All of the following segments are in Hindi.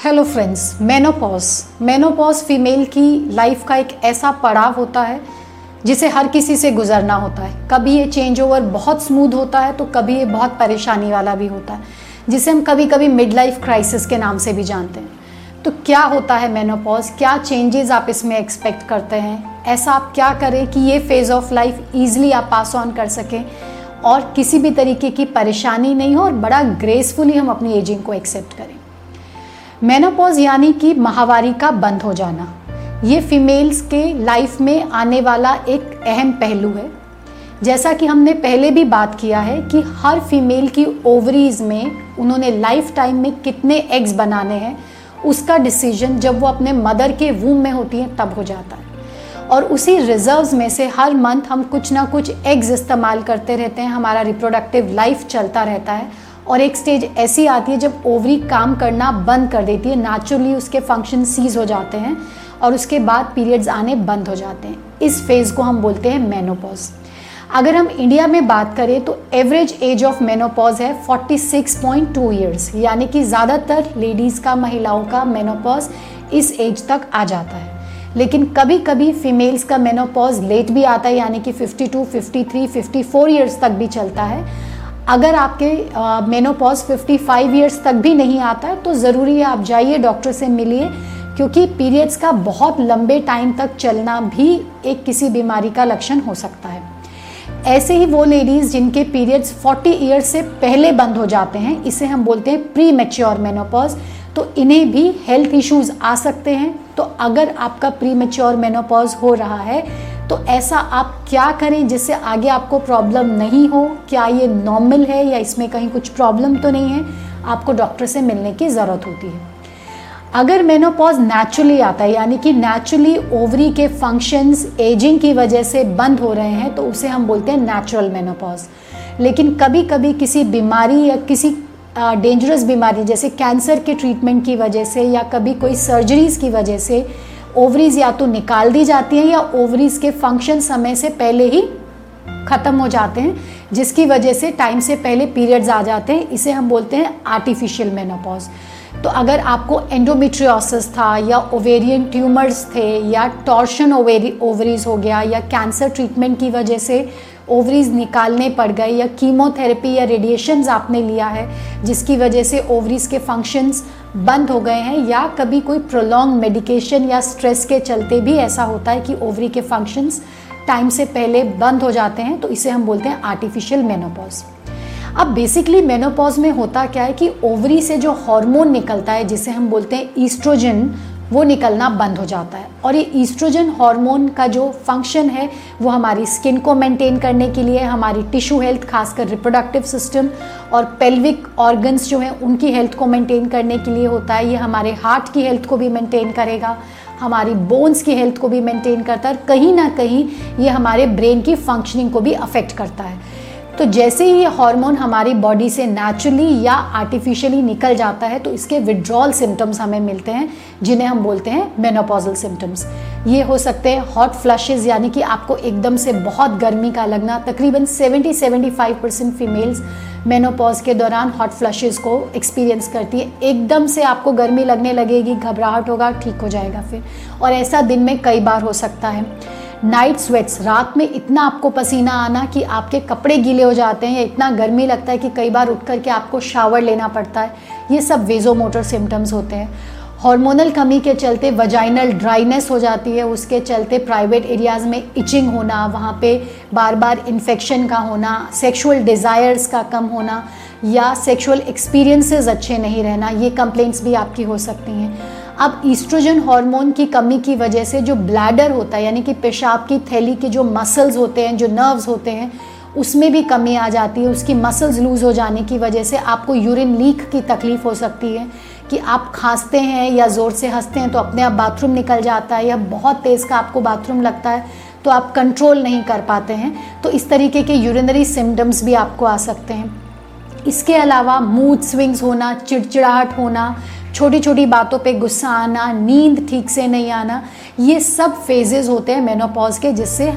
Hello friends menopause menopause female की लाइफ का एक ऐसा पड़ाव होता है, जिसे हर किसी से गुजरना होता है। कभी ये चेंज ओवर बहुत स्मूथ होता है तो कभी ये बहुत परेशानी वाला भी होता है, जिसे हम कभी कभी मिड लाइफ क्राइसिस के नाम से भी जानते हैं। तो क्या होता है मेनोपॉज क्या चेंजेस आप इसमें एक्सपेक्ट करते हैं? ऐसा आप क्या करें कि ये फ़ेज़ ऑफ़ लाइफ ईजिली आप पास ऑन कर सकें, और किसी भी तरीके की परेशानी नहीं हो, और बड़ा ग्रेसफुली हम अपनी एजिंग को एक्सेप्ट करें। मेनोपॉज यानी कि माहवारी का बंद हो जाना। ये फीमेल्स के लाइफ में आने वाला एक अहम पहलू है। जैसा कि हमने पहले भी बात किया है कि हर फीमेल की ओवरीज में उन्होंने लाइफ टाइम में कितने एग्स बनाने हैं, उसका डिसीज़न जब वो अपने मदर के वूम में होती हैं, तब हो जाता है। और उसी रिजर्व्स में से हर मंथ हम कुछ ना कुछ एग्स इस्तेमाल करते रहते हैं, हमारा रिप्रोडक्टिव लाइफ चलता रहता है। और एक स्टेज ऐसी आती है जब ओवरी काम करना बंद कर देती है नेचुरली उसके फ़ंक्शन सीज हो जाते हैं और उसके बाद पीरियड्स आने बंद हो जाते हैं। इस फ़ेज़ को हम बोलते हैं मेनोपॉज अगर हम इंडिया में बात करें तो एवरेज एज ऑफ़ मेनोपॉज है 46.2 इयर्स यानी कि ज़्यादातर लेडीज़ का महिलाओं का मेनोपॉज इस एज तक आ जाता है। लेकिन कभी कभी फीमेल्स का मेनोपॉज लेट भी आता है यानी कि 52, 53, 54 इयर्स तक भी चलता है। अगर आपके मेनोपॉज 55 इयर्स तक भी नहीं आता है तो ज़रूरी है आप जाइए डॉक्टर से मिलिए, क्योंकि पीरियड्स का बहुत लंबे टाइम तक चलना भी एक किसी बीमारी का लक्षण हो सकता है। ऐसे ही वो लेडीज़ जिनके पीरियड्स 40 ईयर्स से पहले बंद हो जाते हैं, इसे हम बोलते हैं प्री मेच्योर मेनोपॉज तो इन्हें भी हेल्थ इश्यूज़ आ सकते हैं। तो अगर आपका प्री मेच्योर मेनोपॉज हो रहा है तो ऐसा आप क्या करें जिससे आगे आपको प्रॉब्लम नहीं हो? क्या ये नॉर्मल है या इसमें कहीं कुछ प्रॉब्लम तो नहीं है? आपको डॉक्टर से मिलने की ज़रूरत होती है। अगर मेनोपॉज नेचुरली आता है, यानी कि नेचुरली ओवरी के फ़ंक्शंस एजिंग की वजह से बंद हो रहे हैं तो उसे हम बोलते हैं नेचुरल मेनोपॉज लेकिन कभी कभी किसी बीमारी या किसी डेंजरस बीमारी, जैसे कैंसर के ट्रीटमेंट की वजह से या कभी कोई सर्जरीज की वजह से ओवरीज या तो निकाल दी जाती हैं या ओवरीज के फ़ंक्शन समय से पहले ही ख़त्म हो जाते हैं, जिसकी वजह से टाइम से पहले पीरियड्स आ जाते हैं। इसे हम बोलते हैं आर्टिफिशियल मेनोपॉज तो अगर आपको एंडोमेट्रियोसिस था या ओवेरियन ट्यूमर्स थे या टॉर्शन ओवेरी ओवरीज हो गया या कैंसर ट्रीटमेंट की वजह से ओवरीज निकालने पड़ गए या कीमोथेरेपी या रेडिएशंस आपने लिया है, जिसकी वजह से ओवरीज के फ़ंक्शंस बंद हो गए हैं या कभी कोई प्रोलॉन्ग मेडिकेशन या स्ट्रेस के चलते भी ऐसा होता है कि ओवरी के फ़ंक्शंस टाइम से पहले बंद हो जाते हैं तो इसे हम बोलते हैं आर्टिफिशियल मेनोपॉज अब बेसिकली मेनोपॉज में होता क्या है कि ओवरी से जो हार्मोन निकलता है, जिसे हम बोलते हैं ईस्ट्रोजन वो निकलना बंद हो जाता है। और ये ईस्ट्रोजन हार्मोन का जो फ़ंक्शन है, वो हमारी स्किन को मेंटेन करने के लिए, हमारी टिश्यू हेल्थ खासकर रिप्रोडक्टिव सिस्टम और पेल्विक ऑर्गन्स जो हैं, उनकी हेल्थ को मेंटेन करने के लिए होता है। ये हमारे हार्ट की हेल्थ को भी मेंटेन करेगा, हमारी बोन्स की हेल्थ को भी मेंटेन करता है और कहीं ना कहीं ये हमारे ब्रेन की फंक्शनिंग को भी अफेक्ट करता है। तो जैसे ही ये हार्मोन हमारी बॉडी से नेचुरली या आर्टिफिशियली निकल जाता है तो इसके विड्रॉल सिम्टम्स हमें मिलते हैं, जिन्हें हम बोलते हैं मेनोपॉजल सिम्टम्स ये हो सकते हैं हॉट फ्लशेज यानी कि आपको एकदम से बहुत गर्मी का लगना। तकरीबन 70-75 परसेंट फीमेल्स मेनोपॉज के दौरान हॉट फ्लशेज को एक्सपीरियंस करती है। एकदम से आपको गर्मी लगने लगेगी, घबराहट होगा, ठीक हो जाएगा फिर। और ऐसा दिन में कई बार हो सकता है। नाइट स्वेट्स रात में इतना आपको पसीना आना कि आपके कपड़े गीले हो जाते हैं, या इतना गर्मी लगता है कि कई बार उठ करके आपको शावर लेना पड़ता है, ये सब वेजो मोटर सिम्टम्स होते हैं। हार्मोनल कमी के चलते वजाइनल ड्राइनेस हो जाती है, उसके चलते प्राइवेट एरियाज़ में इचिंग होना, वहाँ पे बार बार इन्फेक्शन का होना सेक्सुअल डिज़ायर्स का कम होना, या सेक्सुअल एक्सपीरियंसेस अच्छे नहीं रहना, ये कंप्लेंट्स भी आपकी हो सकती हैं। अब ईस्ट्रोजन हार्मोन की कमी की वजह से जो ब्लैडर होता है, यानी कि पेशाब की थैली के जो मसल्स होते हैं, जो नर्व्स होते हैं, उसमें भी कमी आ जाती है। उसकी मसल्स लूज़ हो जाने की वजह से आपको यूरिन लीक की तकलीफ़ हो सकती है कि आप खांसते हैं या ज़ोर से हँसते हैं तो अपने आप बाथरूम निकल जाता है या बहुत तेज़ का आपको बाथरूम लगता है तो आप कंट्रोल नहीं कर पाते हैं। तो इस तरीके के यूरिनरी सिम्टम्स भी आपको आ सकते हैं। इसके अलावा मूड स्विंग्स होना, चिड़चिड़ाहट होना छोटी छोटी बातों पे गुस्सा आना, नींद ठीक से नहीं आना, ये सब फेजेस होते हैं मेनोपॉज के जिससे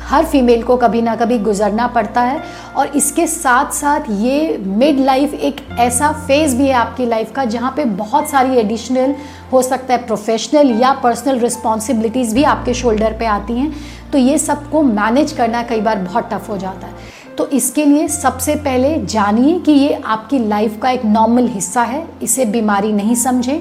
हर फीमेल को कभी ना कभी गुजरना पड़ता है और इसके साथ साथ ये मिड लाइफ एक ऐसा फ़ेज़ भी है आपकी लाइफ का जहाँ पे बहुत सारी एडिशनल हो सकता है प्रोफेशनल या पर्सनल रिस्पॉन्सिबिलिटीज़ भी आपके शोल्डर पे आती हैं। तो ये सबको मैनेज करना कई बार बहुत टफ हो जाता है। तो इसके लिए सबसे पहले जानिए कि ये आपकी लाइफ का एक नॉर्मल हिस्सा है, इसे बीमारी नहीं समझें।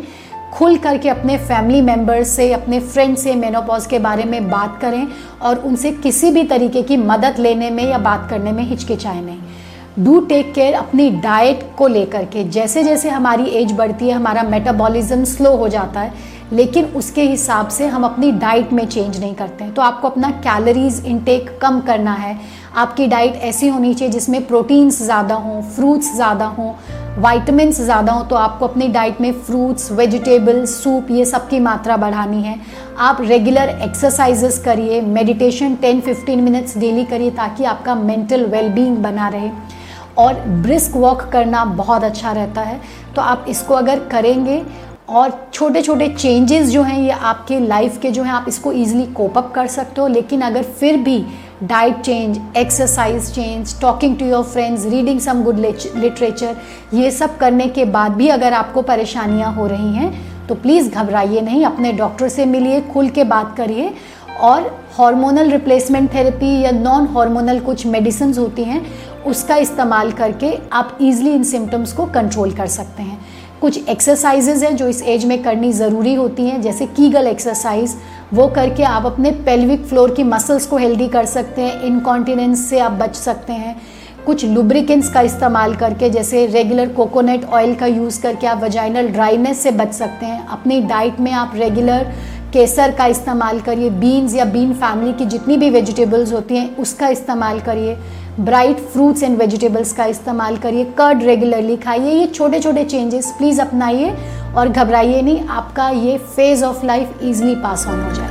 खुल करके अपने फैमिली मेंबर्स से, अपने फ्रेंड से मेनोपॉज के बारे में बात करें और उनसे किसी भी तरीके की मदद लेने में या बात करने में हिचकिचाए नहीं। डू टेक केयर अपनी डाइट को लेकर के। जैसे जैसे हमारी एज बढ़ती है, हमारा मेटाबॉलिज्म स्लो हो जाता है लेकिन उसके हिसाब से हम अपनी डाइट में चेंज नहीं करते हैं। तो आपको अपना कैलोरीज इनटेक कम करना है। आपकी डाइट ऐसी होनी चाहिए जिसमें प्रोटीन्स ज़्यादा हों फ्रूट्स ज़्यादा हों वाइटमिनस ज़्यादा हों तो आपको अपनी डाइट में फ्रूट्स वेजिटेबल सूप ये सब की मात्रा बढ़ानी है। आप रेगुलर एक्सरसाइजेस करिए मेडिटेशन 10-15 मिनट्स डेली करिए ताकि आपका मेंटल वेलबींग बना रहे। और ब्रिस्क वॉक करना बहुत अच्छा रहता है। तो आप इसको अगर करेंगे और छोटे छोटे चेंजेस जो हैं, ये आपके लाइफ के जो हैं, आप इसको ईजिली कोप अप कर सकते हो। लेकिन अगर फिर भी diet change exercise change talking to your friends reading some good literature ये सब करने के बाद भी अगर आपको परेशानियाँ हो रही हैं तो प्लीज़ घबराइए नहीं, अपने डॉक्टर से मिलिए, खुल के बात करिए। और हार्मोनल रिप्लेसमेंट थेरेपी या नॉन हार्मोनल कुछ मेडिसिन होती हैं, उसका इस्तेमाल करके आप इजीली इन सिम्टम्स को कंट्रोल कर सकते हैं। कुछ एक्सरसाइजेज हैं जो इस एज में करनी ज़रूरी होती हैं, जैसे कीगल एक्सरसाइज वो करके आप अपने पेल्विक फ्लोर की मसल्स को हेल्दी कर सकते हैं इनकॉन्टिनेंस से आप बच सकते हैं। कुछ लुब्रिकेंट्स का इस्तेमाल करके, जैसे रेगुलर कोकोनट ऑयल का यूज़ करके आप वजाइनल ड्राइनेस से बच सकते हैं। अपनी डाइट में आप रेगुलर केसर का इस्तेमाल करिए बीन्स या बीन फैमिली की जितनी भी वेजिटेबल्स होती हैं, उसका इस्तेमाल करिए। ब्राइट फ्रूट्स एंड वेजिटेबल्स का इस्तेमाल करिए, कर्ड रेगुलरली खाइए। ये छोटे छोटे चेंजेस, प्लीज़ अपनाइए और घबराइए नहीं, आपका ये phase of life easily pass on हो जाए